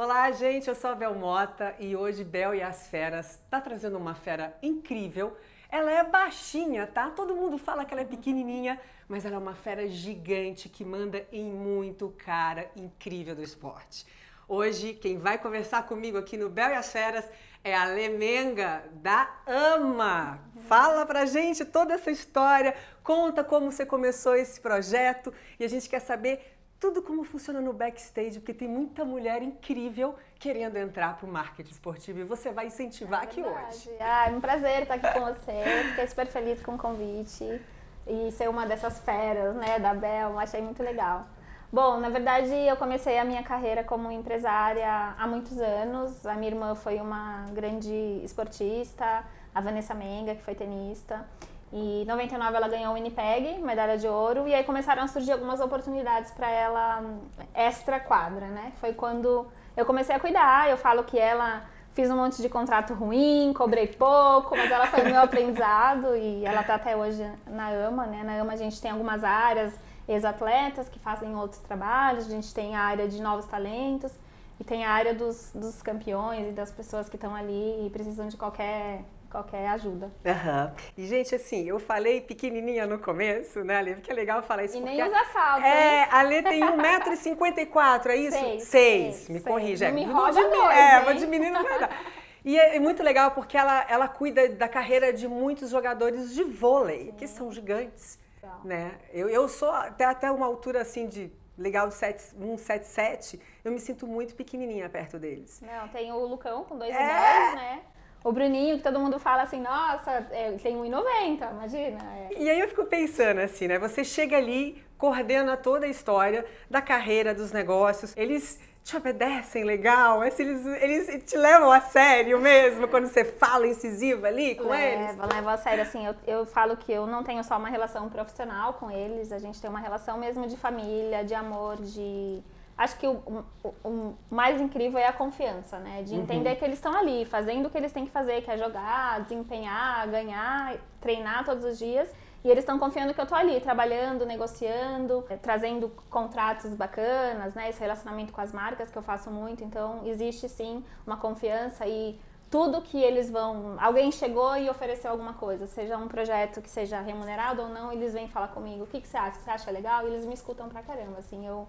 Olá, gente, eu sou a Bel Mota e hoje Bel e as Feras tá trazendo uma fera incrível. Ela é baixinha, tá? Todo mundo fala que ela é pequenininha, mas ela é uma fera gigante que manda em muito cara incrível do esporte. Hoje, quem vai conversar comigo aqui no Bel e as Feras é a Lemenga da AMA. Fala pra gente toda essa história, conta como você começou esse projeto e a gente quer saber tudo como funciona no backstage, porque tem muita mulher incrível querendo entrar para o marketing esportivo e você vai incentivar é aqui hoje. Ah, é um prazer estar aqui com você, fiquei super feliz com o convite e ser uma dessas feras, né, da Bel, achei muito legal. Bom, na verdade eu comecei a minha carreira como empresária há muitos anos. A minha irmã foi uma grande esportista, a Vanessa Menga, que foi tenista. E em 99 ela ganhou o Winnipeg, medalha de ouro, e aí começaram a surgir algumas oportunidades para ela hum, extra quadra, né? Foi quando eu comecei a cuidar, eu falo que ela fiz um monte de contrato ruim, cobrei pouco, mas ela foi meu aprendizado e ela tá até hoje na AMA, né? Na AMA a gente tem algumas áreas, ex-atletas que fazem outros trabalhos, a gente tem a área de novos talentos e tem a área dos, dos campeões e das pessoas que estão ali e precisam de qualquer qualquer ajuda. Uhum. E, gente, assim, eu falei pequenininha no começo, né, Ale? Porque é legal falar isso. E nem usa salto, É, a Ale tem 1,54m, é isso? Seis. Seis. Seis. Me Seis. corrija. Não me rouba de, dois, É, hein? vou de menino vai dar. E é muito legal porque ela, ela cuida da carreira de muitos jogadores de vôlei, que são gigantes, São. né? Eu, eu sou até, até uma altura, assim, de legal 177, eu me sinto muito pequenininha perto deles. Não, tem o Lucão com 2,10, É. né? O Bruninho, que todo mundo fala assim, nossa, é, tem 1,90, imagina. É. E aí eu fico pensando assim, né? Você chega ali, coordena toda a história da carreira, dos negócios. Eles te obedecem legal? Eles, eles te levam a sério mesmo quando você fala incisiva ali com eles? Leva, leva a sério, assim, eu, eu falo que eu não tenho só uma relação profissional com eles, a gente tem uma relação mesmo de família, de amor, de... Acho que o, o- o mais incrível é a confiança, né? De entender que eles estão ali, fazendo o que eles têm que fazer, que é jogar, desempenhar, ganhar, treinar todos os dias. E eles estão confiando que eu tô ali, trabalhando, negociando, eh, trazendo contratos bacanas, né? Esse relacionamento com as marcas que eu faço muito. Então, existe sim uma confiança e tudo que eles vão. Alguém chegou e ofereceu alguma coisa, seja um projeto que seja remunerado ou não, eles vêm falar comigo: o que, que você acha? Você acha legal? E eles me escutam pra caramba. Assim, eu,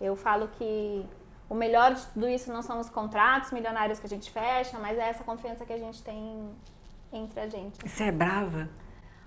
eu falo que o melhor de tudo isso não são os contratos milionários que a gente fecha, mas é essa confiança que a gente tem entre a gente. Você é brava?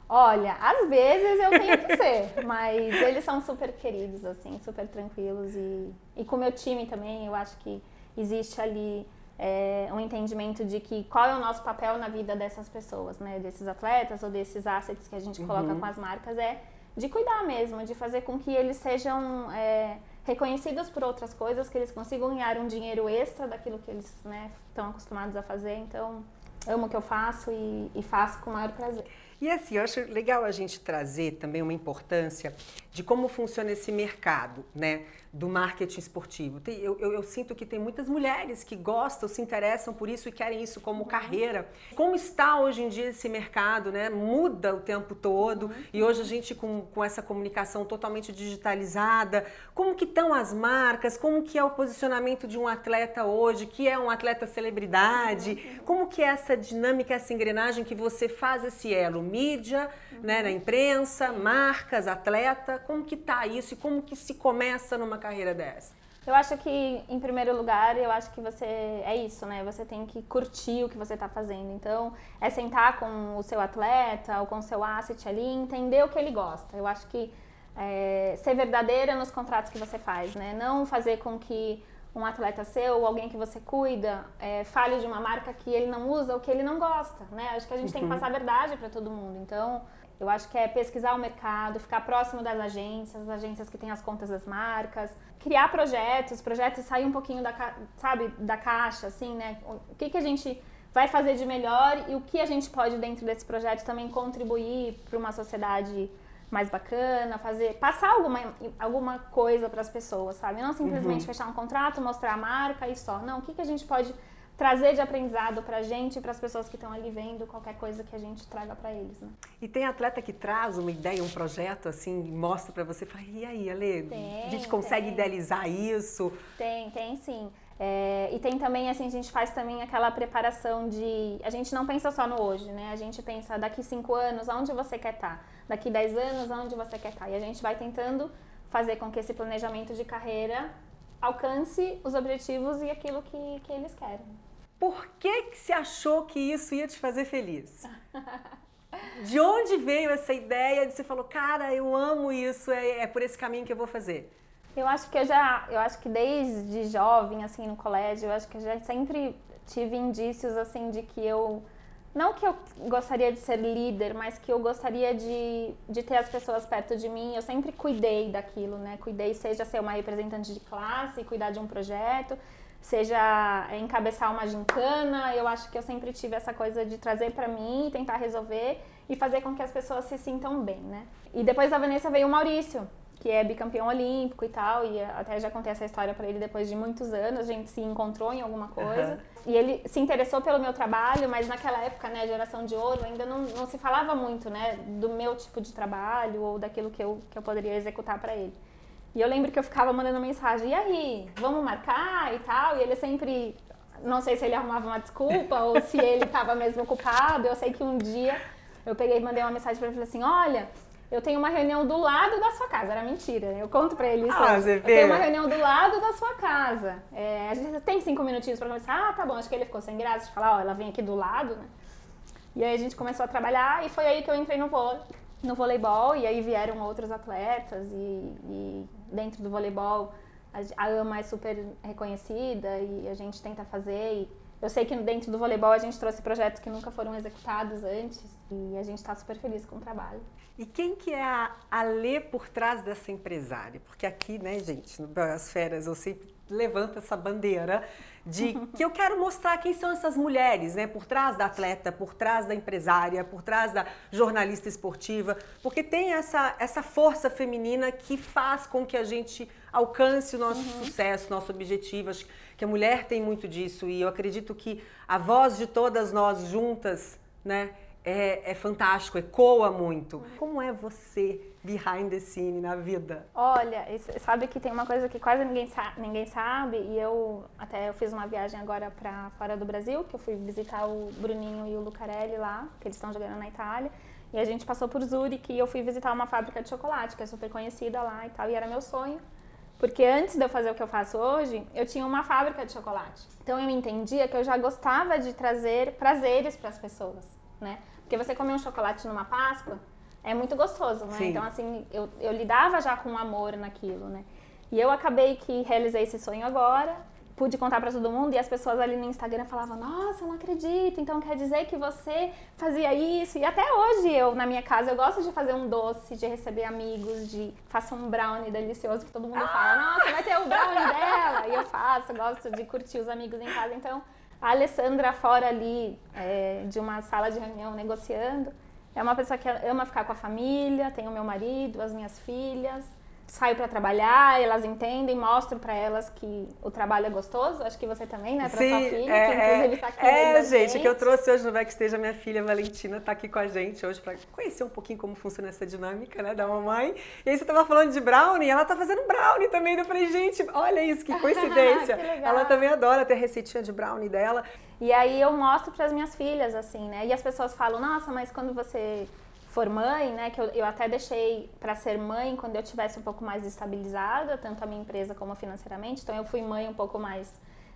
Olha, às vezes eu tenho que ser, mas eles são super queridos, assim, super tranquilos. E, e com o meu time também, eu acho que existe ali é, um entendimento de que qual é o nosso papel na vida dessas pessoas, né? Desses atletas ou desses assets que a gente coloca com as marcas, é de cuidar mesmo, de fazer com que eles sejam é, reconhecidos por outras coisas, que eles consigam ganhar um dinheiro extra daquilo que eles né, estão acostumados a fazer. Então, amo o que eu faço e, e faço com o maior prazer. E assim, eu acho legal a gente trazer também uma importância de como funciona esse mercado, né, do marketing esportivo. Tem- eu, eu- eu sinto que tem muitas mulheres que gostam, se interessam por isso e querem isso como carreira. Como está hoje em dia esse mercado, né? Muda o tempo todo e hoje a gente com, com essa comunicação totalmente digitalizada, como que estão as marcas, como que é o posicionamento de um atleta hoje, que é um atleta celebridade, como que é essa dinâmica, essa engrenagem que você faz esse elo, mídia, né, na imprensa, marcas, atleta, como que tá isso e como que se começa numa carreira dessa? Eu acho que, em primeiro lugar, eu acho que você. É isso, né? Você tem que curtir o que você está fazendo. Então, é sentar com o seu atleta ou com o seu asset ali entender o que ele gosta. Eu acho que é, ser verdadeira nos contratos que você faz, né? Não fazer com que um atleta seu ou alguém que você cuida é, fale de uma marca que ele não usa ou que ele não gosta, né? Acho que a gente tem que passar a verdade para todo mundo. Então, eu acho que é pesquisar o mercado, ficar próximo das agências, as agências que têm as contas das marcas, criar projetos, projetos sair um pouquinho da, sabe, da caixa, assim, né? O que, que a gente vai fazer de melhor e o que a gente pode dentro desse projeto também contribuir para uma sociedade mais bacana, fazer passar alguma, alguma coisa para as pessoas, sabe? Não simplesmente fechar um contrato, mostrar a marca e só. Não, o que, que a gente pode trazer de aprendizado pra gente e para as pessoas que estão ali vendo qualquer coisa que a gente traga para eles, né? E tem atleta que traz uma ideia, um projeto assim, e mostra pra você, fala, e aí, Ale, Tem, a gente consegue tem. idealizar isso? Tem, tem sim. É, e tem também, assim, a gente faz também aquela preparação de. A gente não pensa só no hoje, né? A gente pensa daqui cinco anos, aonde você quer estar? Tá? Daqui dez anos, aonde você quer estar? E a gente vai tentando fazer com que esse planejamento de carreira alcance os objetivos e aquilo que, que eles querem. Por que, que você achou que isso ia te fazer feliz? De onde veio essa ideia de você falou, cara, eu amo isso, é, é por esse caminho que eu vou fazer? Eu acho que eu já, eu acho que desde jovem, assim, no colégio, eu acho que eu já sempre tive indícios, assim, de que eu, não que eu gostaria de ser líder, mas que eu gostaria de, de ter as pessoas perto de mim. Eu sempre cuidei daquilo, né? Cuidei, seja ser uma representante de classe, cuidar de um projeto, seja encabeçar uma gincana. Eu acho que eu sempre tive essa coisa de trazer para mim, tentar resolver e fazer com que as pessoas se sintam bem, né? E depois da Vanessa veio o Maurício, que é bicampeão olímpico e tal, e até já contei essa história para ele depois de muitos anos, a gente se encontrou em alguma coisa. Uhum. E ele se interessou pelo meu trabalho, mas naquela época, né, geração de ouro, ainda não, não se falava muito, né, do meu tipo de trabalho ou daquilo que eu, que eu poderia executar para ele. E eu lembro que eu ficava mandando mensagem, e aí, vamos marcar e tal, e ele sempre, não sei se ele arrumava uma desculpa ou se ele estava mesmo ocupado, eu sei que um dia eu peguei e mandei uma mensagem para ele falei assim, olha eu tenho uma reunião do lado da sua casa. Era mentira. Eu conto pra ele isso. Ah, você eu tenho uma reunião do lado da sua casa. É, a gente tem cinco minutinhos pra conversar. Ah, tá bom. Acho que ele ficou sem graça de falar, ó, ela vem aqui do lado, né? E aí a gente começou a trabalhar e foi aí que eu entrei no vôlei, no voleibol. E aí vieram outros atletas e, e dentro do voleibol a, a AMA é super reconhecida e a gente tenta fazer. E eu sei que dentro do voleibol a gente trouxe projetos que nunca foram executados antes e a gente está super feliz com o trabalho. E quem que é a, a Lê por trás dessa empresária? Porque aqui, né, gente, nas férias eu sempre levanto essa bandeira de que eu quero mostrar quem são essas mulheres, né, por trás da atleta, por trás da empresária, por trás da jornalista esportiva, porque tem essa, essa força feminina que faz com que a gente alcance o nosso uhum. sucesso, nosso objetivo. Acho que a mulher tem muito disso e eu acredito que a voz de todas nós juntas, né, é, é, fantástico, ecoa muito. Como é você behind the scene na vida? Olha, sabe que tem uma coisa que quase ninguém, sa ninguém sabe e eu até eu fiz uma viagem agora para fora do Brasil, que eu fui visitar o Bruninho e o Lucarelli lá, que eles estão jogando na Itália. E a gente passou por Zurique e eu fui visitar uma fábrica de chocolate, que é super conhecida lá e tal, e era meu sonho. Porque antes de eu fazer o que eu faço hoje, eu tinha uma fábrica de chocolate. Então eu entendia que eu já gostava de trazer prazeres para as pessoas, né? Porque você comer um chocolate numa Páscoa é muito gostoso, né? Sim. Então, assim, eu, eu lidava já com amor naquilo, né? E eu acabei que realizei esse sonho agora, pude contar para todo mundo e as pessoas ali no Instagram falavam: Nossa, eu não acredito, então quer dizer que você fazia isso? E até hoje eu, na minha casa, eu gosto de fazer um doce, de receber amigos, de faço um brownie delicioso que todo mundo fala: Nossa, vai ter o brownie dela! E eu faço, gosto de curtir os amigos em casa. Então, a Alessandra fora ali é, de uma sala de reunião negociando, é uma pessoa que ama ficar com a família, tem o meu marido, as minhas filhas, saio para trabalhar, elas entendem, mostro para elas que o trabalho é gostoso. Acho que você também, né, para sua filha, é, que inclusive está aqui. É, gente, gente, que eu trouxe hoje no backstage a minha filha Valentina está aqui com a gente hoje para conhecer um pouquinho como funciona essa dinâmica, né, da mamãe. E aí você estava falando de brownie, ela está fazendo brownie também. Eu falei, gente, olha isso, que coincidência. que ela também adora ter receitinha de brownie dela. E aí eu mostro para as minhas filhas assim, né? E as pessoas falam: "Nossa, mas quando você for mãe, né, que eu, eu até deixei para ser mãe quando eu tivesse um pouco mais estabilizada, tanto a minha empresa como financeiramente. Então eu fui mãe um pouco mais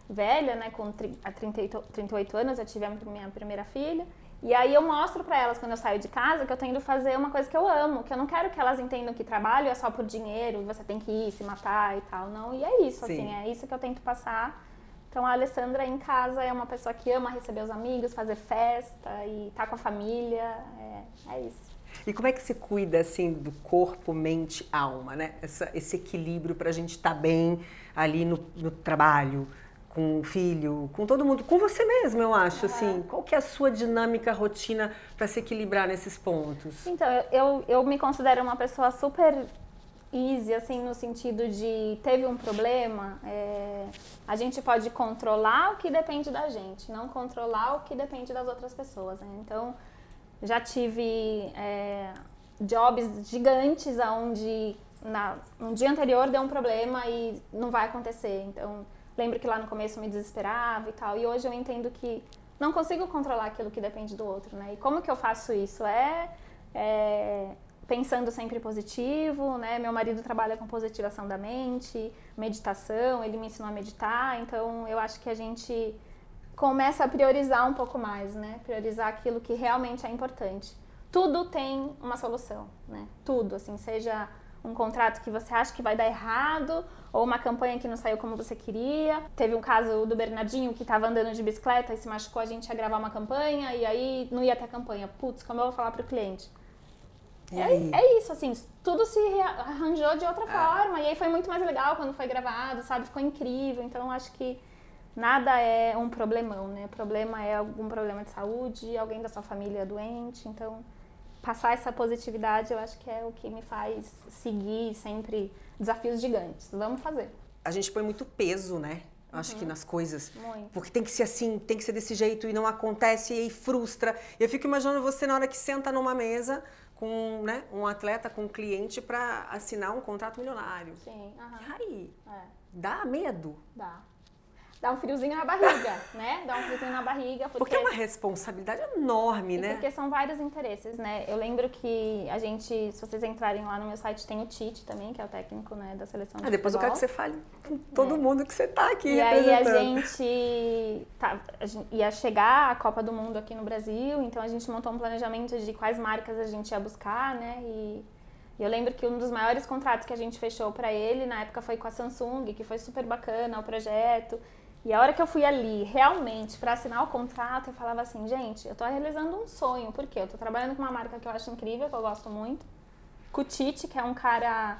velha, né, com a 38, 38 anos, eu tive a minha primeira filha. E aí eu mostro para elas quando eu saio de casa que eu tento fazer uma coisa que eu amo, que eu não quero que elas entendam que trabalho é só por dinheiro, você tem que ir se matar e tal, não. E é isso, Sim. assim, é isso que eu tento passar. Então a Alessandra em casa é uma pessoa que ama receber os amigos, fazer festa e estar tá com a família, é, é isso. E como é que se cuida assim do corpo, mente, alma, né? Essa, esse equilíbrio para a gente estar tá bem ali no, no, trabalho, com o filho, com todo mundo, com você mesmo, eu acho. Assim, qual que é a sua dinâmica, rotina para se equilibrar nesses pontos? Então, eu, eu me considero uma pessoa super easy, assim, no sentido de teve um problema, é, a gente pode controlar o que depende da gente, não controlar o que depende das outras pessoas. Né? Então já tive é, jobs gigantes onde na, um dia anterior deu um problema e não vai acontecer. Então, Lembro que lá no começo me desesperava e tal. E hoje eu entendo que não consigo controlar aquilo que depende do outro, né? E como que eu faço isso? É, é pensando sempre positivo, né? Meu marido trabalha com positivação da mente, meditação, ele me ensinou a meditar, então eu acho que a gente começa a priorizar um pouco mais, né? Priorizar aquilo que realmente é importante. Tudo tem uma solução, né? Tudo, assim, seja um contrato que você acha que vai dar errado ou uma campanha que não saiu como você queria. Teve um caso do Bernardinho que estava andando de bicicleta e se machucou, a gente ia gravar uma campanha e aí não ia ter campanha. Putz, como eu vou falar para o cliente? É, é, isso, assim, tudo se arranjou de outra ah. forma. E aí foi muito mais legal quando foi gravado, sabe? Ficou incrível. Então acho que nada é um problemão, né? Problema é algum problema de saúde, alguém da sua família é doente. Então, passar essa positividade eu acho que é o que me faz seguir sempre desafios gigantes. Vamos fazer. A gente põe muito peso, né? Acho uhum. que nas coisas. Muito. Porque tem que ser assim, tem que ser desse jeito e não acontece e frustra. Eu fico imaginando você na hora que senta numa mesa com né, um atleta, com um cliente para assinar um contrato milionário. Sim. Uhum. E aí? É. Dá medo? Dá dá um friozinho na barriga, né? Dá um friozinho na barriga. Porque, porque é uma responsabilidade enorme, né? Porque são vários interesses, né? Eu lembro que a gente, se vocês entrarem lá no meu site, tem o Tite também, que é o técnico né, da seleção de ah, depois futebol. eu quero que você fale com todo é. mundo que você tá aqui E aí a gente, tá, a gente ia chegar a Copa do Mundo aqui no Brasil, então a gente montou um planejamento de quais marcas a gente ia buscar, né? E eu lembro que um dos maiores contratos que a gente fechou para ele na época foi com a Samsung, que foi super bacana o projeto. E a hora que eu fui ali, realmente, para assinar o contrato, eu falava assim, gente, eu tô realizando um sonho. Por quê? Eu tô trabalhando com uma marca que eu acho incrível, que eu gosto muito. Com o Tite, que é um cara...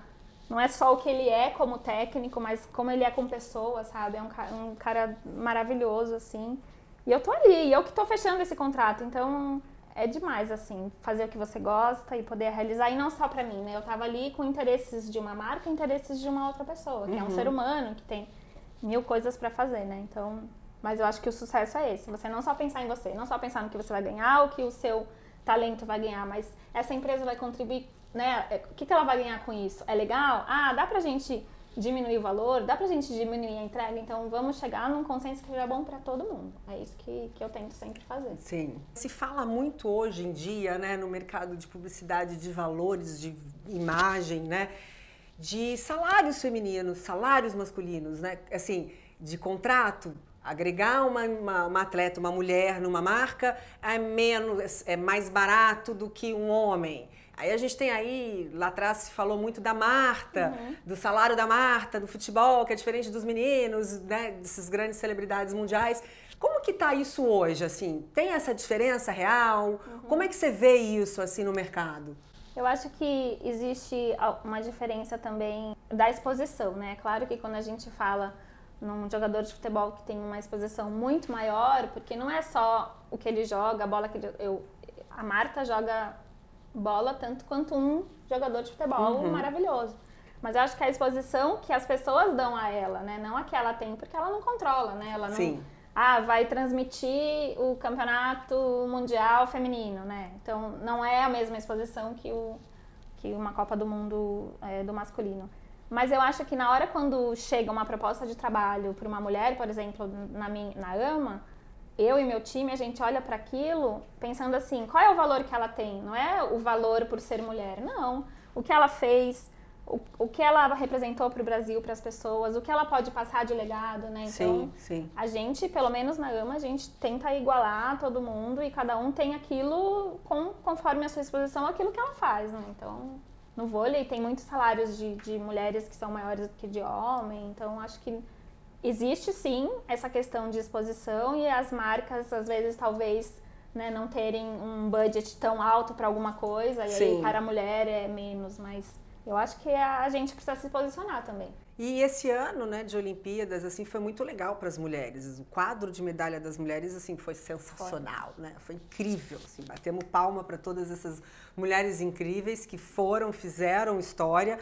Não é só o que ele é como técnico, mas como ele é com pessoa, sabe? É um, um cara maravilhoso, assim. E eu tô ali, e eu que tô fechando esse contrato. Então, é demais, assim, fazer o que você gosta e poder realizar. E não só pra mim, né? Eu tava ali com interesses de uma marca e interesses de uma outra pessoa, que uhum. é um uhum. ser humano, que tem mil coisas para fazer, né? Então, mas eu acho que o sucesso é esse. Você não só pensar em você, não só pensar no que você vai ganhar, o que o seu talento vai ganhar, mas essa empresa vai contribuir, né? É, o que, que ela vai ganhar com isso? É legal? Ah, dá pra gente diminuir o valor, dá pra gente diminuir a entrega, então vamos chegar num consenso que seja bom para todo mundo. É isso que, que eu tento sempre fazer. Sim. Se fala muito hoje em dia, né, no mercado de publicidade de valores, de imagem, né? De salários femininos, salários masculinos, né? Assim, de contrato, agregar uma, uma, uma, atleta, uma mulher numa marca é menos, é mais barato do que um homem. Aí a gente tem aí, lá atrás se falou muito da Marta, uhum. do salário da Marta, do futebol, que é diferente dos meninos, né, dessas grandes celebridades mundiais. Como que tá isso hoje, assim? Tem essa diferença real? Uhum. Como é que você vê isso, assim, no mercado? Eu acho que existe uma diferença também da exposição, né? Claro que quando a gente fala num jogador de futebol que tem uma exposição muito maior, porque não é só o que ele joga, a bola que ele, eu, a Marta joga bola tanto quanto um jogador de futebol uhum. maravilhoso. Mas eu acho que a exposição que as pessoas dão a ela, né? Não a que ela tem, porque ela não controla, né? Ela não, Sim ah, vai transmitir o campeonato mundial feminino, né? Então não é a mesma exposição que, o, que uma Copa do Mundo é, do masculino. Mas eu acho que na hora quando chega uma proposta de trabalho para uma mulher, por exemplo, na, minha, na AMA, eu e meu time, a gente olha para aquilo pensando assim, qual é o valor que ela tem? Não é o valor por ser mulher, não. O que ela fez, o, o que ela representou para o Brasil, para as pessoas, o que ela pode passar de legado, né? Então, sim, sim. a gente, pelo menos na AMA, a gente tenta igualar todo mundo e cada um tem aquilo com, conforme a sua exposição, aquilo que ela faz, né? Então, no vôlei tem muitos salários de, de mulheres que são maiores do que de homem, então acho que existe sim essa questão de exposição e as marcas, às vezes, talvez né, não terem um budget tão alto para alguma coisa, e sim. aí para a mulher é menos, mas eu acho que a gente precisa se posicionar também. E esse ano, né, de Olimpíadas, assim, foi muito legal para as mulheres. O quadro de medalha das mulheres, assim, foi sensacional, foi. né? Foi incrível, assim, batemos palma para todas essas mulheres incríveis que foram, fizeram história.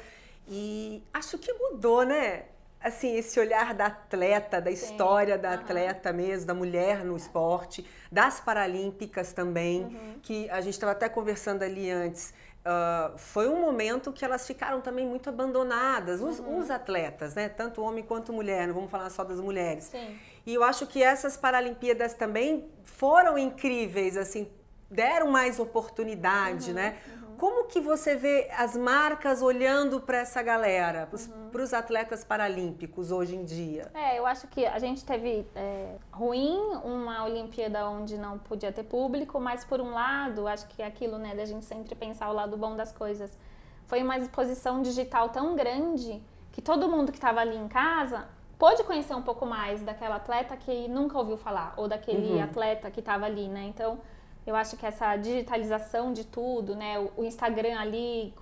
E acho que mudou, né? Assim, esse olhar da atleta, da Sim. história da uhum. atleta mesmo, da mulher no esporte, das paralímpicas também, uhum. que a gente estava até conversando ali antes Uh, foi um momento que elas ficaram também muito abandonadas, os, uhum. os, atletas, né? Tanto homem quanto mulher, não vamos falar só das mulheres. Sim. E eu acho que essas Paralimpíadas também foram incríveis, assim, deram mais oportunidade, uhum. né? Uhum. Como que você vê as marcas olhando para essa galera, para os uhum. atletas paralímpicos hoje em dia? É, eu acho que a gente teve é, ruim uma Olimpíada onde não podia ter público, mas por um lado, acho que aquilo, né, da gente sempre pensar o lado bom das coisas. Foi uma exposição digital tão grande que todo mundo que estava ali em casa pôde conhecer um pouco mais daquela atleta que nunca ouviu falar, ou daquele uhum. atleta que estava ali, né? Então, eu acho que essa digitalização de tudo, né? O Instagram ali,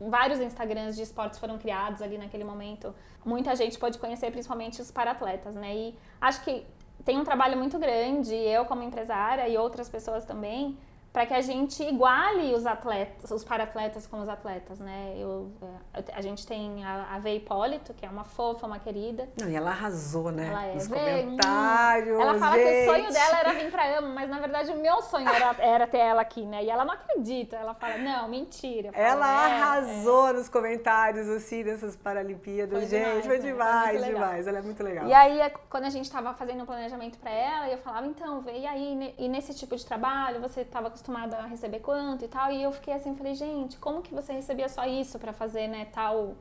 vários Instagrams de esportes foram criados ali naquele momento. Muita gente pode conhecer, principalmente os paratletas, né? E acho que tem um trabalho muito grande, eu como empresária e outras pessoas também, para que a gente iguale os atletas, os paratletas com os atletas, né? Eu, é, a gente tem a, a Vê Hipólito, que é uma fofa, uma querida. Não, e ela arrasou, né? Ela é. Nos Vê, comentários. Hum, ela fala gente. que o sonho dela era vir pra AMA, mas na verdade o meu sonho era, era ter ela aqui, né? E ela não acredita. Ela fala, não, mentira. Falo, ela é, arrasou é. nos comentários, assim, dessas Paralimpíadas. Foi gente, demais, foi demais, né? demais. Ela é muito legal. E aí, quando a gente tava fazendo um planejamento pra ela, eu falava, então, Vê, e aí, e nesse tipo de trabalho, você tava acostumada a receber quanto e tal. E eu fiquei assim, falei, gente, como que você recebia só isso para fazer, né, tal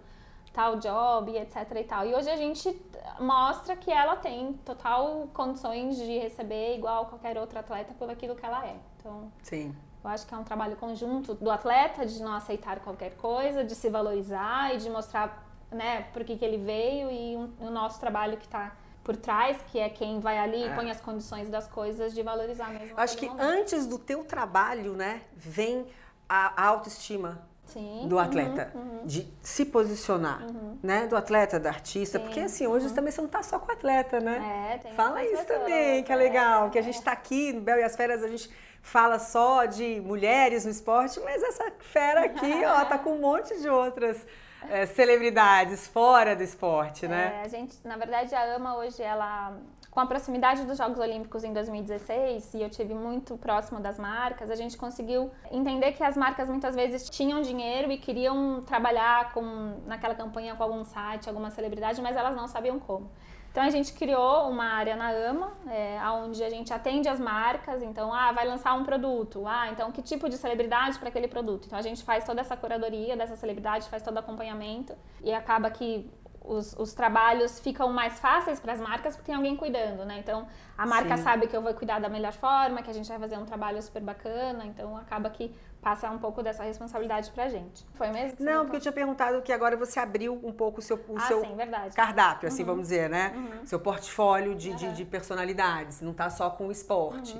tal job, etc e tal. E hoje a gente mostra que ela tem total condições de receber igual qualquer outro atleta por aquilo que ela é. Então, Sim. Eu acho que é um trabalho conjunto do atleta de não aceitar qualquer coisa, de se valorizar e de mostrar, né, por que, que ele veio e o nosso trabalho que está por trás, que é quem vai ali e é. põe as condições das coisas de valorizar mesmo. Acho que momento. antes do teu trabalho, né, vem a autoestima Sim, do atleta, uhum, uhum. de se posicionar, uhum. né, do atleta, da artista, Sim, porque assim, hoje uhum. também você não está só com o atleta, né? É, tem Fala isso também, que é legal, é, que a gente está aqui no Bel e as Feras, a gente fala só de mulheres no esporte, mas essa fera aqui, ó, tá com um monte de outras é, celebridades fora do esporte, né? É, a gente, na verdade, a AMA hoje, ela com a proximidade dos Jogos Olímpicos em 2016, e eu tive muito próximo das marcas, a gente conseguiu entender que as marcas muitas vezes tinham dinheiro e queriam trabalhar com naquela campanha com algum site, alguma celebridade, mas elas não sabiam como. Então a gente criou uma área na AMA, é, onde a gente atende as marcas. Então, ah, vai lançar um produto. Ah, então que tipo de celebridade para aquele produto? Então a gente faz toda essa curadoria dessa celebridade, faz todo o acompanhamento e acaba que os, os, trabalhos ficam mais fáceis para as marcas porque tem alguém cuidando, né? Então a marca Sim. sabe que eu vou cuidar da melhor forma, que a gente vai fazer um trabalho super bacana, então acaba que passa um pouco dessa responsabilidade pra gente. Foi mesmo? Não, porque eu tinha perguntado que agora você abriu um pouco o seu, o ah, seu sim, cardápio, assim, uhum. vamos dizer, né? Uhum. Seu portfólio de, uhum. de, de, personalidades, não tá só com o esporte.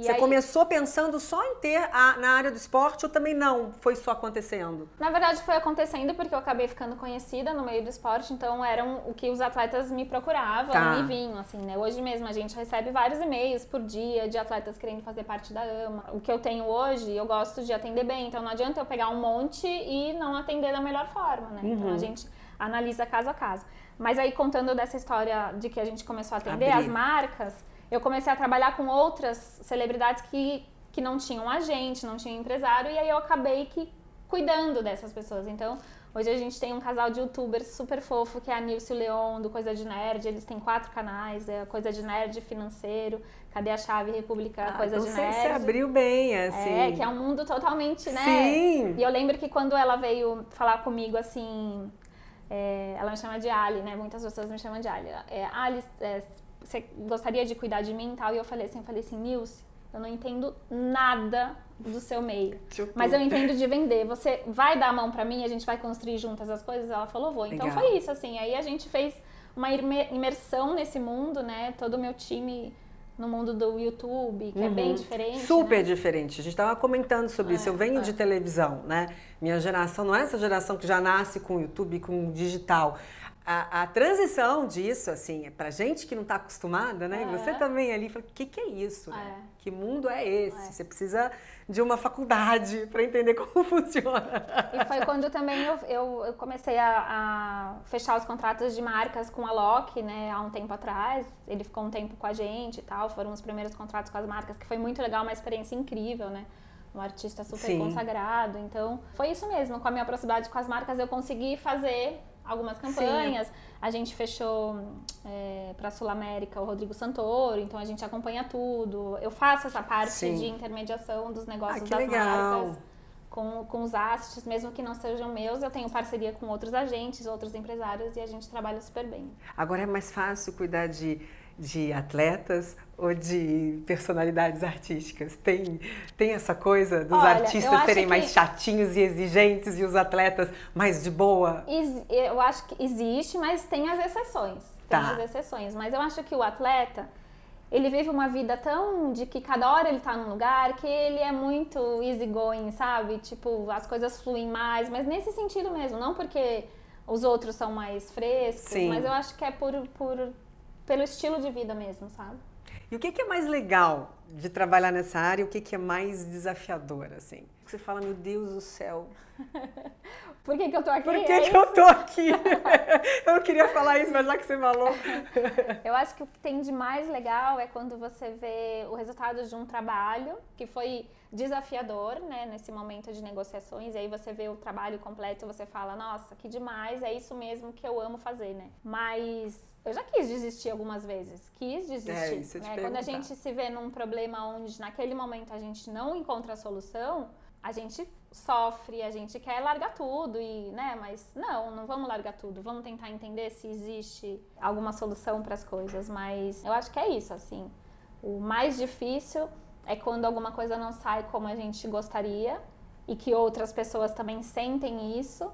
E Você aí, começou pensando só em ter a, na área do esporte ou também não? Foi só acontecendo? Na verdade, foi acontecendo porque eu acabei ficando conhecida no meio do esporte, então eram o que os atletas me procuravam tá. e vinham, assim, né? Hoje mesmo a gente recebe vários e-mails por dia de atletas querendo fazer parte da AMA. O que eu tenho hoje, eu gosto de atender bem, então não adianta eu pegar um monte e não atender da melhor forma, né? Uhum. Então a uhum. gente analisa caso a caso. Mas aí, contando dessa história de que a gente começou a atender Abrir. as marcas eu comecei a trabalhar com outras celebridades que, que não tinham agente, não tinham empresário, e aí eu acabei que cuidando dessas pessoas. Então, hoje a gente tem um casal de youtubers super fofo, que é a Nilce e o Leon, do Coisa de Nerd. Eles têm quatro canais, é Coisa de Nerd Financeiro, Cadê a Chave República ah, Coisa então de Nerd. Você abriu bem, assim. É, que é um mundo totalmente, né? Sim. E eu lembro que quando ela veio falar comigo, assim... É, ela me chama de Ali, né? Muitas pessoas me chamam de Ali. É, Ali, é, você gostaria de cuidar de mim e tal? E eu falei assim, eu falei assim, Nilce, eu não entendo nada do seu meio. Tipo... Mas eu entendo de vender. Você vai dar a mão para mim, a gente vai construir juntas as coisas? Ela falou, vou. Então Legal. foi isso, assim. Aí a gente fez uma imersão nesse mundo, né? Todo o meu time no mundo do YouTube, que uhum. é bem uhum. diferente. Super né? diferente. A gente estava comentando sobre é, isso. Eu venho é. de televisão, né? Minha geração não é essa geração que já nasce com YouTube, com digital a, a, transição disso, assim, é pra gente que não está acostumada, né? É. Você também ali fala, o que, que é isso? Né? É. Que mundo é esse? É. Você precisa de uma faculdade para entender como funciona. E foi quando também eu, eu, eu comecei a, a, fechar os contratos de marcas com a Loki, né? Há um tempo atrás. Ele ficou um tempo com a gente e tal. Foram os primeiros contratos com as marcas, que foi muito legal, uma experiência incrível, né? um artista super Sim. consagrado. Então, foi isso mesmo. Com a minha proximidade com as marcas, eu consegui fazer algumas campanhas. Sim. A gente fechou é, para Sul América o Rodrigo Santoro, então a gente acompanha tudo. Eu faço essa parte Sim. de intermediação dos negócios ah, das legal. marcas com, com os assets, mesmo que não sejam meus, eu tenho parceria com outros agentes, outros empresários e a gente trabalha super bem. Agora é mais fácil cuidar de de atletas ou de personalidades artísticas? Tem, tem essa coisa dos Olha, artistas serem mais chatinhos e exigentes e os atletas mais de boa? Eu acho que existe, mas tem as exceções. Tem tá. as exceções. Mas eu acho que o atleta, ele vive uma vida tão de que cada hora ele tá num lugar que ele é muito easygoing, sabe? Tipo, as coisas fluem mais, mas nesse sentido mesmo, não porque os outros são mais frescos, Sim. mas eu acho que é por, por pelo estilo de vida mesmo, sabe? E o que, que é mais legal de trabalhar nessa área o que, que é mais desafiador, assim? Você fala, meu Deus do céu. Por que, que eu tô aqui? Por que, é que eu tô aqui? eu não queria falar isso, mas já que você falou. eu acho que o que tem de mais legal é quando você vê o resultado de um trabalho que foi desafiador, né, nesse momento de negociações, e aí você vê o trabalho completo e você fala, nossa, que demais, é isso mesmo que eu amo fazer, né? Mas eu já quis desistir algumas vezes. Quis desistir. É, né? Quando a gente se vê num problema onde naquele momento a gente não encontra a solução, a gente sofre, a gente quer largar tudo e, né, mas não, não vamos largar tudo. Vamos tentar entender se existe alguma solução para as coisas, mas eu acho que é isso, assim. O mais difícil é quando alguma coisa não sai como a gente gostaria e que outras pessoas também sentem isso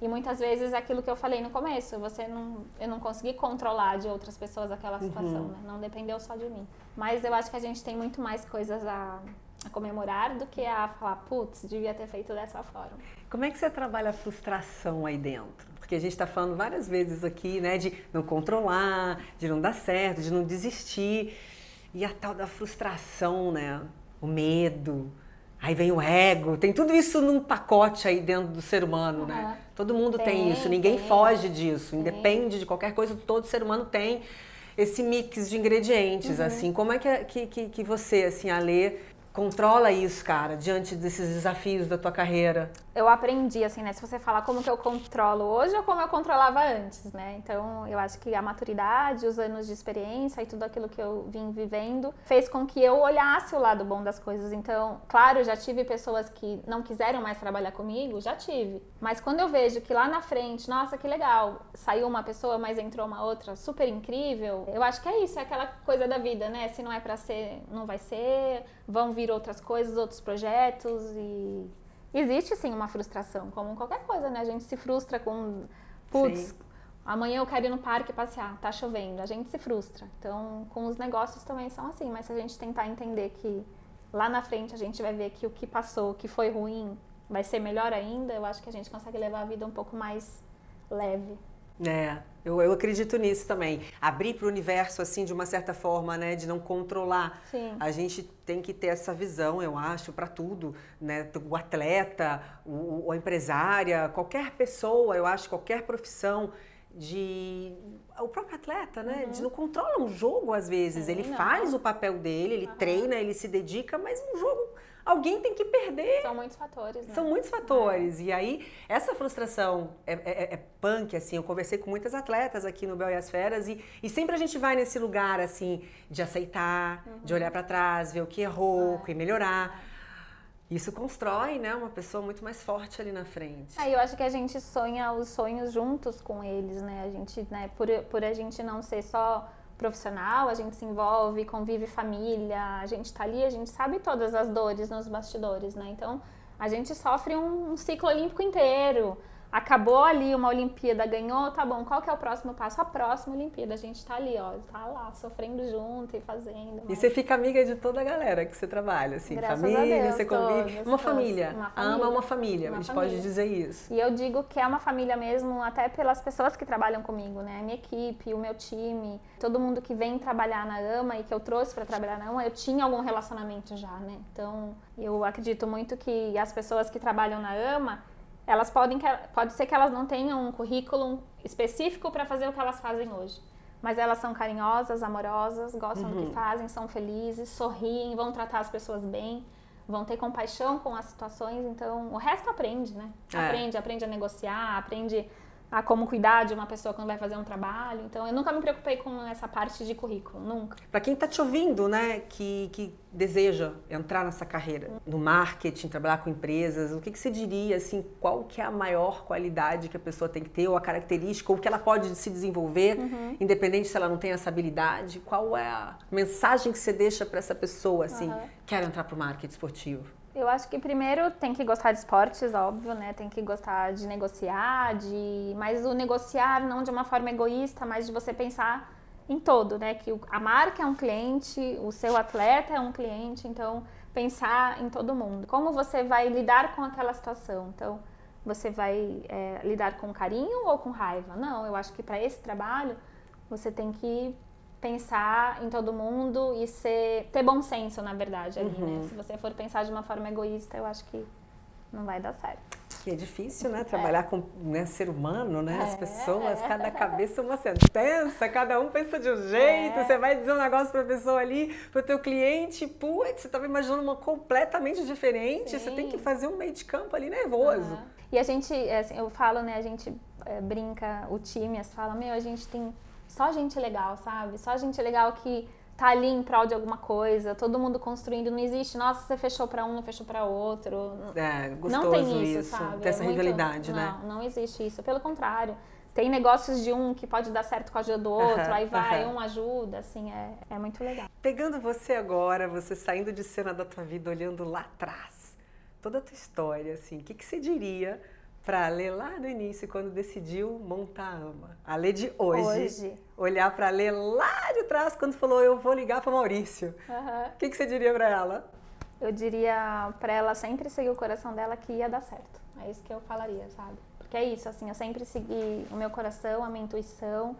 e muitas vezes é aquilo que eu falei no começo, você não, eu não consegui controlar de outras pessoas aquela uhum. situação, uhum. né? Não dependeu só de mim. Mas eu acho que a gente tem muito mais coisas a, a comemorar do que a falar, putz, devia ter feito dessa forma. Como é que você trabalha a frustração aí dentro? Porque a gente está falando várias vezes aqui, né, de não controlar, de não dar certo, de não desistir. E a tal da frustração, né? O medo, Aí vem o ego, tem tudo isso num pacote aí dentro do ser humano, uhum. né? Todo mundo tem, tem isso, ninguém tem, foge disso, tem. independe de qualquer coisa, todo ser humano tem esse mix de ingredientes, uhum. assim. Como é que, que, que você, assim, a ler controla isso, cara, diante desses desafios da tua carreira? Eu aprendi, assim, né? Se você falar como que eu controlo hoje ou como eu controlava antes, né? Então, eu acho que a maturidade, os anos de experiência e tudo aquilo que eu vim vivendo fez com que eu olhasse o lado bom das coisas. Então, claro, já tive pessoas que não quiseram mais trabalhar comigo, já tive. Mas quando eu vejo que lá na frente, nossa, que legal, saiu uma pessoa, mas entrou uma outra super incrível, eu acho que é isso, é aquela coisa da vida, né? Se não é para ser, não vai ser, vão vir outras coisas, outros projetos e existe sim uma frustração, como qualquer coisa, né? A gente se frustra com, putz, amanhã eu quero ir no parque passear, tá chovendo, a gente se frustra. Então, com os negócios também são assim, mas se a gente tentar entender que lá na frente a gente vai ver que o que passou, que foi ruim, vai ser melhor ainda, eu acho que a gente consegue levar a vida um pouco mais leve. É, eu, eu acredito nisso também. Abrir para o universo, assim, de uma certa forma, né? De não controlar. Sim. A gente tem que ter essa visão, eu acho, para tudo, né? O atleta, o, a empresária, qualquer pessoa, eu acho, qualquer profissão de o próprio atleta, né? Uhum. De não controla um jogo às vezes. Sim, ele não. faz o papel dele, ele uhum. treina, ele se dedica, mas um jogo alguém tem que perder. São muitos fatores, né? São muitos fatores. É. E aí, essa frustração é, é, é, punk, assim. Eu conversei com muitas atletas aqui no Bel e as Feras e, e sempre a gente vai nesse lugar, assim, de aceitar, uhum. de olhar para trás, ver o que errou, o que melhorar. Isso constrói, né, uma pessoa muito mais forte ali na frente. É, eu acho que a gente sonha os sonhos juntos com eles, né? A gente, né, por, por a gente não ser só profissional, a gente se envolve, convive família, a gente tá ali, a gente sabe todas as dores nos bastidores, né? Então, a gente sofre um, um ciclo olímpico inteiro acabou ali uma Olimpíada, ganhou, tá bom, qual que é o próximo passo? A próxima Olimpíada, a gente tá ali, ó, tá lá, sofrendo junto e fazendo. Mas... E você fica amiga de toda a galera que você trabalha, assim, Graças família, Deus, você convive. Todos, uma, família. uma família. Ama uma família, uma a gente família. pode dizer isso. E eu digo que é uma família mesmo, até pelas pessoas que trabalham comigo, né? A minha equipe, o meu time, todo mundo que vem trabalhar na AMA e que eu trouxe para trabalhar na AMA, eu tinha algum relacionamento já, né? Então, eu acredito muito que as pessoas que trabalham na AMA, elas podem pode ser que elas não tenham um currículo específico para fazer o que elas fazem hoje. Mas elas são carinhosas, amorosas, gostam uhum. do que uhum. fazem, são felizes, sorriem, vão tratar as pessoas bem. vão ter compaixão com as situações, então o resto aprende, né? É. Aprende, aprende a negociar, aprende a como cuidar de uma pessoa quando vai fazer um trabalho. Então eu nunca me preocupei com essa parte de currículo, nunca. Para quem está te ouvindo, né, que, que deseja entrar nessa carreira no marketing, trabalhar com empresas, o que, que você diria, assim, qual que é a maior qualidade que a pessoa tem que ter, ou a característica, ou que ela pode se desenvolver, Uhum. independente se ela não tem essa habilidade? Qual é a mensagem que você deixa para essa pessoa, assim, Aham. quero entrar para o marketing esportivo? Eu acho que primeiro tem que gostar de esportes, óbvio, né? Tem que gostar de negociar, de mas o negociar não de uma forma egoísta, mas de você pensar em todo, né? Que a marca é um cliente, o seu atleta é um cliente, então pensar em todo mundo. Como você vai lidar com aquela situação? Então, você vai é, lidar com carinho ou com raiva? Não, eu acho que para esse trabalho você tem que pensar em todo mundo e ser, ter bom senso, na verdade, ali, né? Se você for pensar de uma forma egoísta, eu acho que não vai dar certo. Que é difícil, né? Trabalhar com né, ser humano, né? As É. pessoas, cada cabeça é uma sentença, cada um pensa de um jeito. É. Você vai dizer um negócio para a pessoa ali, para o teu cliente, putz, você estava imaginando uma completamente diferente. Você Sim. tem que fazer um meio de campo ali nervoso. Aham. E a gente, é, assim, eu falo, né, a gente é, brinca, o time, as fala, meu, a gente tem só gente legal, sabe? Só gente legal que tá ali em prol de alguma coisa, todo mundo construindo, não existe, nossa, você fechou pra um, não fechou pra outro. É, gostoso não tem isso, isso, sabe? ter essa É muito- rivalidade, né? Não, não existe isso. Pelo contrário, tem negócios de um que pode dar certo com a ajuda do outro, Aham, aí vai, aham. um ajuda, assim, é, é muito legal. Pegando você agora, você saindo de cena da tua vida, olhando lá atrás, toda a tua história, assim, o que, que você diria pra Lê lá no início, quando decidiu montar a AMA? A Lê de hoje, Hoje. olhar pra Lê lá de trás, quando falou, eu vou ligar pro Maurício. O que, que você diria pra ela? Eu diria pra ela sempre seguir o coração dela que ia dar certo. É isso que eu falaria, sabe? Porque é isso, assim, eu sempre segui o meu coração, a minha intuição,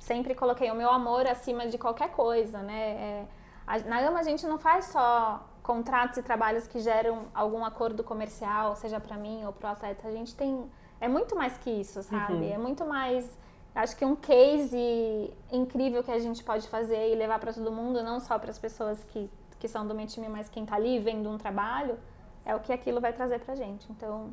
sempre coloquei o meu amor acima de qualquer coisa, né? É, a- na AMA a gente não faz só contratos e trabalhos que geram algum acordo comercial, seja pra mim ou pro atleta. A gente tem. É muito mais que isso, sabe? Uhum. É muito mais. Acho que um case incrível que a gente pode fazer e levar pra todo mundo, não só para as pessoas que, que são do meu time, mas quem tá ali vendo um trabalho, é o que aquilo vai trazer pra gente. Então,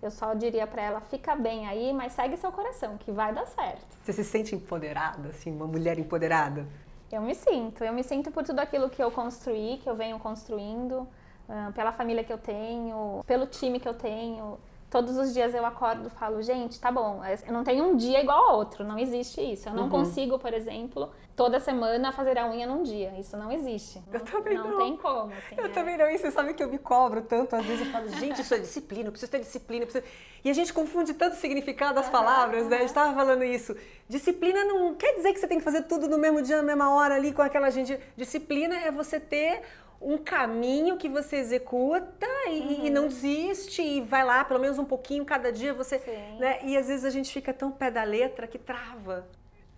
eu só diria pra ela, fica bem aí, mas segue seu coração, que vai dar certo. Você se sente empoderada, assim, uma mulher empoderada? Eu me sinto, eu me sinto por tudo aquilo que eu construí, que eu venho construindo, ah, pela família que eu tenho, pelo time que eu tenho. Todos os dias eu acordo e falo, gente, tá bom, eu não tenho um dia igual ao outro, não existe isso. Eu não Uhum. consigo, por exemplo, toda semana fazer a unha num dia. Isso não existe. Eu não, também não. tem como, assim. Eu é. também não, e você sabe que eu me cobro tanto, às vezes eu falo, gente, isso é disciplina, eu preciso ter disciplina, eu preciso... e a gente confunde tanto o significado das palavras, né? A gente estava falando isso. Disciplina não quer dizer que você tem que fazer tudo no mesmo dia, na mesma hora ali com aquela gente. Disciplina é você ter um caminho que você executa e, e não desiste e vai lá pelo menos um pouquinho cada dia você, Sim. né? E às vezes a gente fica tão pé da letra que trava.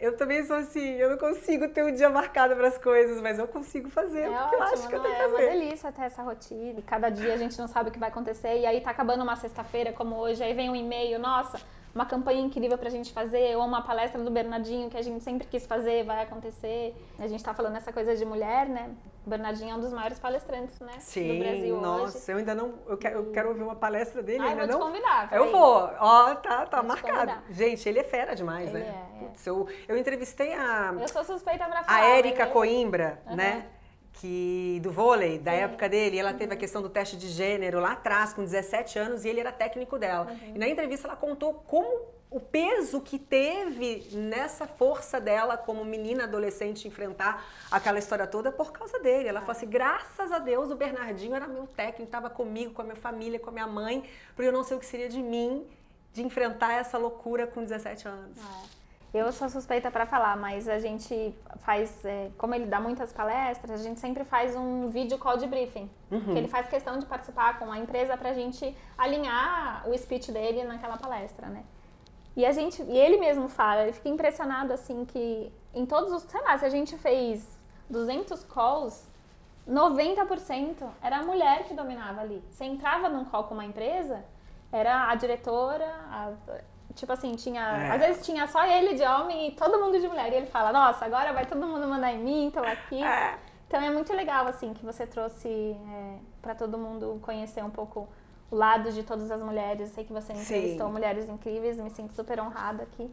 Eu também sou assim, eu não consigo ter um dia marcado para as coisas, mas eu consigo fazer É o que eu acho ótimo, que eu tenho é? que É uma fazer. delícia ter essa rotina. Cada dia a gente não sabe o que vai acontecer. E aí tá acabando uma sexta-feira, como hoje, aí vem um e-mail, nossa, uma campanha incrível pra gente fazer, ou uma palestra do Bernardinho que a gente sempre quis fazer, vai acontecer. A gente tá falando essa coisa de mulher, né? O Bernardinho é um dos maiores palestrantes, né? Sim, do Brasil nossa, hoje. eu ainda não. Eu quero, eu quero ouvir uma palestra dele, Ai, ainda vou te não. convidar. Eu peraí. vou, ó, tá, tá Vou te marcado. Gente, ele é fera demais, Ele né? é, é. Putz, eu, eu entrevistei a, Eu sou suspeita pra falar. a Érica eu- Coimbra, Aham. né? Que, do vôlei, da Sim. época dele, ela teve a questão do teste de gênero lá atrás, com 17 anos, e ele era técnico dela. Uhum. E na entrevista ela contou como o peso que teve nessa força dela como menina adolescente enfrentar aquela história toda por causa dele. Ela falou assim: graças a Deus o Bernardinho era meu técnico, estava comigo, com a minha família, com a minha mãe, porque eu não sei o que seria de mim de enfrentar essa loucura com 17 anos. É. Eu sou suspeita para falar, mas a gente faz, é, como ele dá muitas palestras, a gente sempre faz um vídeo call de briefing. Que ele faz questão de participar com a empresa pra gente alinhar o speech dele naquela palestra, né? E a gente, e ele mesmo fala, ele fica impressionado assim que em todos os, sei lá, se a gente fez 200 calls, 90% era a mulher que dominava ali. Você entrava num call com uma empresa, era a diretora, a- tipo assim, tinha. É. Às vezes tinha só ele de homem e todo mundo de mulher. E ele fala, nossa, agora vai todo mundo mandar em mim, tô aqui. É. Então é muito legal, assim, que você trouxe é, para todo mundo conhecer um pouco o lado de todas as mulheres. Eu sei que você entrevistou Sim. mulheres incríveis, me sinto super honrada aqui.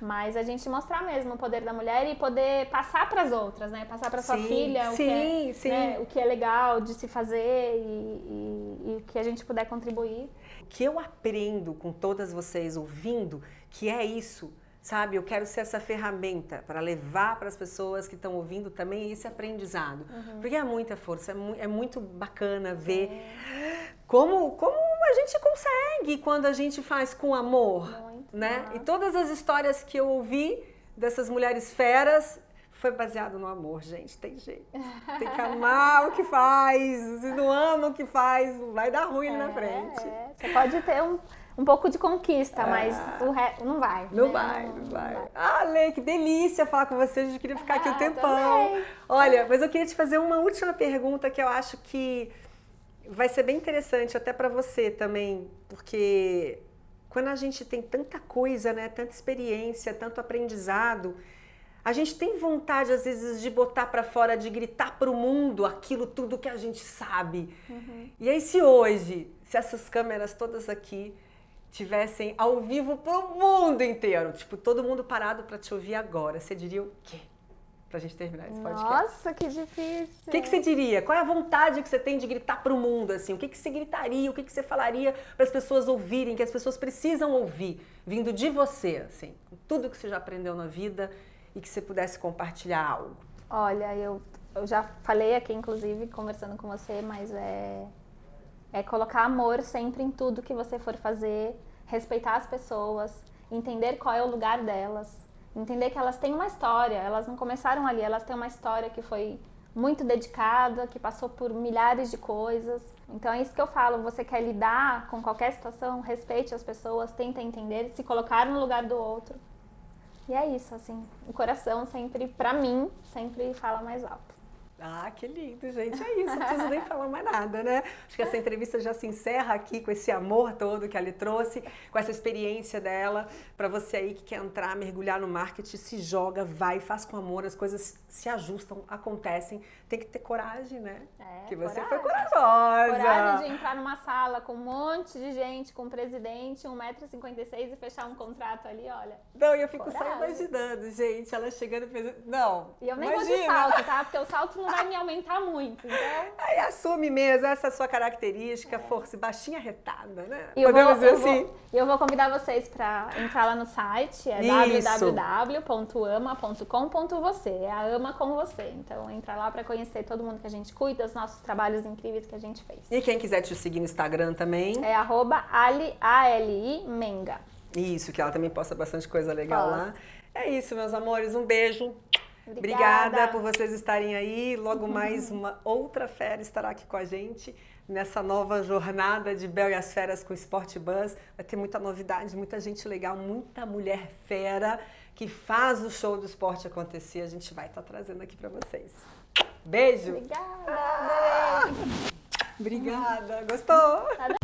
Mas a gente mostrar mesmo o poder da mulher e poder passar para as outras, né? Passar para sua filha o, sim, que é. Né? o que é legal de se fazer e, e, e o que a gente puder contribuir. Que eu aprendo com todas vocês ouvindo, que é isso, sabe? Eu quero ser essa ferramenta para levar para as pessoas que estão ouvindo também esse aprendizado. Uhum. Porque é muita força, é, mu é muito bacana ver é. como, como a gente consegue quando a gente faz com amor. Muito né? E todas as histórias que eu ouvi dessas mulheres feras foi baseado no amor, gente. Tem jeito. Tem que amar o que faz. Se não ama o que faz, vai dar ruim é, na frente. É. Você pode ter um, um pouco de conquista, ah. mas o resto não vai. Não, né? vai, não, não, vai, não vai. Ah, Lê, que delícia falar com você. A gente queria ficar ah, aqui um ah, tempão. Também. Olha, mas eu queria te fazer uma última pergunta que eu acho que vai ser bem interessante até para você também, porque quando a gente tem tanta coisa, né, tanta experiência, tanto aprendizado, a gente tem vontade às vezes de botar para fora, de gritar para o mundo aquilo tudo que a gente sabe. Uhum. E aí se hoje, se essas câmeras todas aqui tivessem ao vivo para o mundo inteiro, tipo todo mundo parado para te ouvir agora, você diria o quê? pra gente terminar esse podcast. Nossa, que difícil. O que, que você diria? Qual é a vontade que você tem de gritar pro mundo, assim? O que, que você gritaria? O que, que você falaria para as pessoas ouvirem, que as pessoas precisam ouvir, vindo de você, assim? Tudo que você já aprendeu na vida e que você pudesse compartilhar algo. Olha, eu, eu já falei aqui, inclusive, conversando com você, mas é, é colocar amor sempre em tudo que você for fazer, respeitar as pessoas, entender qual é o lugar delas entender que elas têm uma história, elas não começaram ali, elas têm uma história que foi muito dedicada, que passou por milhares de coisas. Então é isso que eu falo, você quer lidar com qualquer situação, respeite as pessoas, tenta entender, se colocar no lugar do outro. E é isso, assim, o coração sempre, para mim, sempre fala mais alto. Ah, que lindo, gente. É isso, não preciso nem falar mais nada, né? Acho que essa entrevista já se encerra aqui com esse amor todo que ela trouxe, com essa experiência dela. Para você aí que quer entrar, mergulhar no marketing, se joga, vai, faz com amor, as coisas se ajustam, acontecem. Tem que ter coragem, né? É, que você coragem. foi corajosa. Coragem de entrar numa sala com um monte de gente, com um presidente, 1,56m e fechar um contrato ali, olha. Não, e eu fico coragem. só imaginando, gente, ela chegando e fez. Não. E eu nem imagina. vou de salto, tá? Porque o salto não vai me aumentar muito. Então... Aí assume mesmo essa sua característica, é. força baixinha retada, né? E Podemos vou, dizer eu assim. Vou, eu vou convidar vocês para entrar lá no site, é www.ama.com.você. É a ama com você. Então entra lá para conhecer todo mundo que a gente cuida, os nossos trabalhos incríveis que a gente fez. E quem quiser te seguir no Instagram também? É arroba Ali, A-L-I, Menga. Isso, que ela também posta bastante coisa legal Posso. lá. É isso, meus amores. Um beijo. Obrigada. Obrigada por vocês estarem aí. Logo mais uma outra fera estará aqui com a gente nessa nova jornada de Bel e as Feras com Sport Buzz. Vai ter muita novidade, muita gente legal, muita mulher fera que faz o show do esporte acontecer. A gente vai estar trazendo aqui para vocês. Beijo. Obrigada. Ah! Obrigada. Gostou?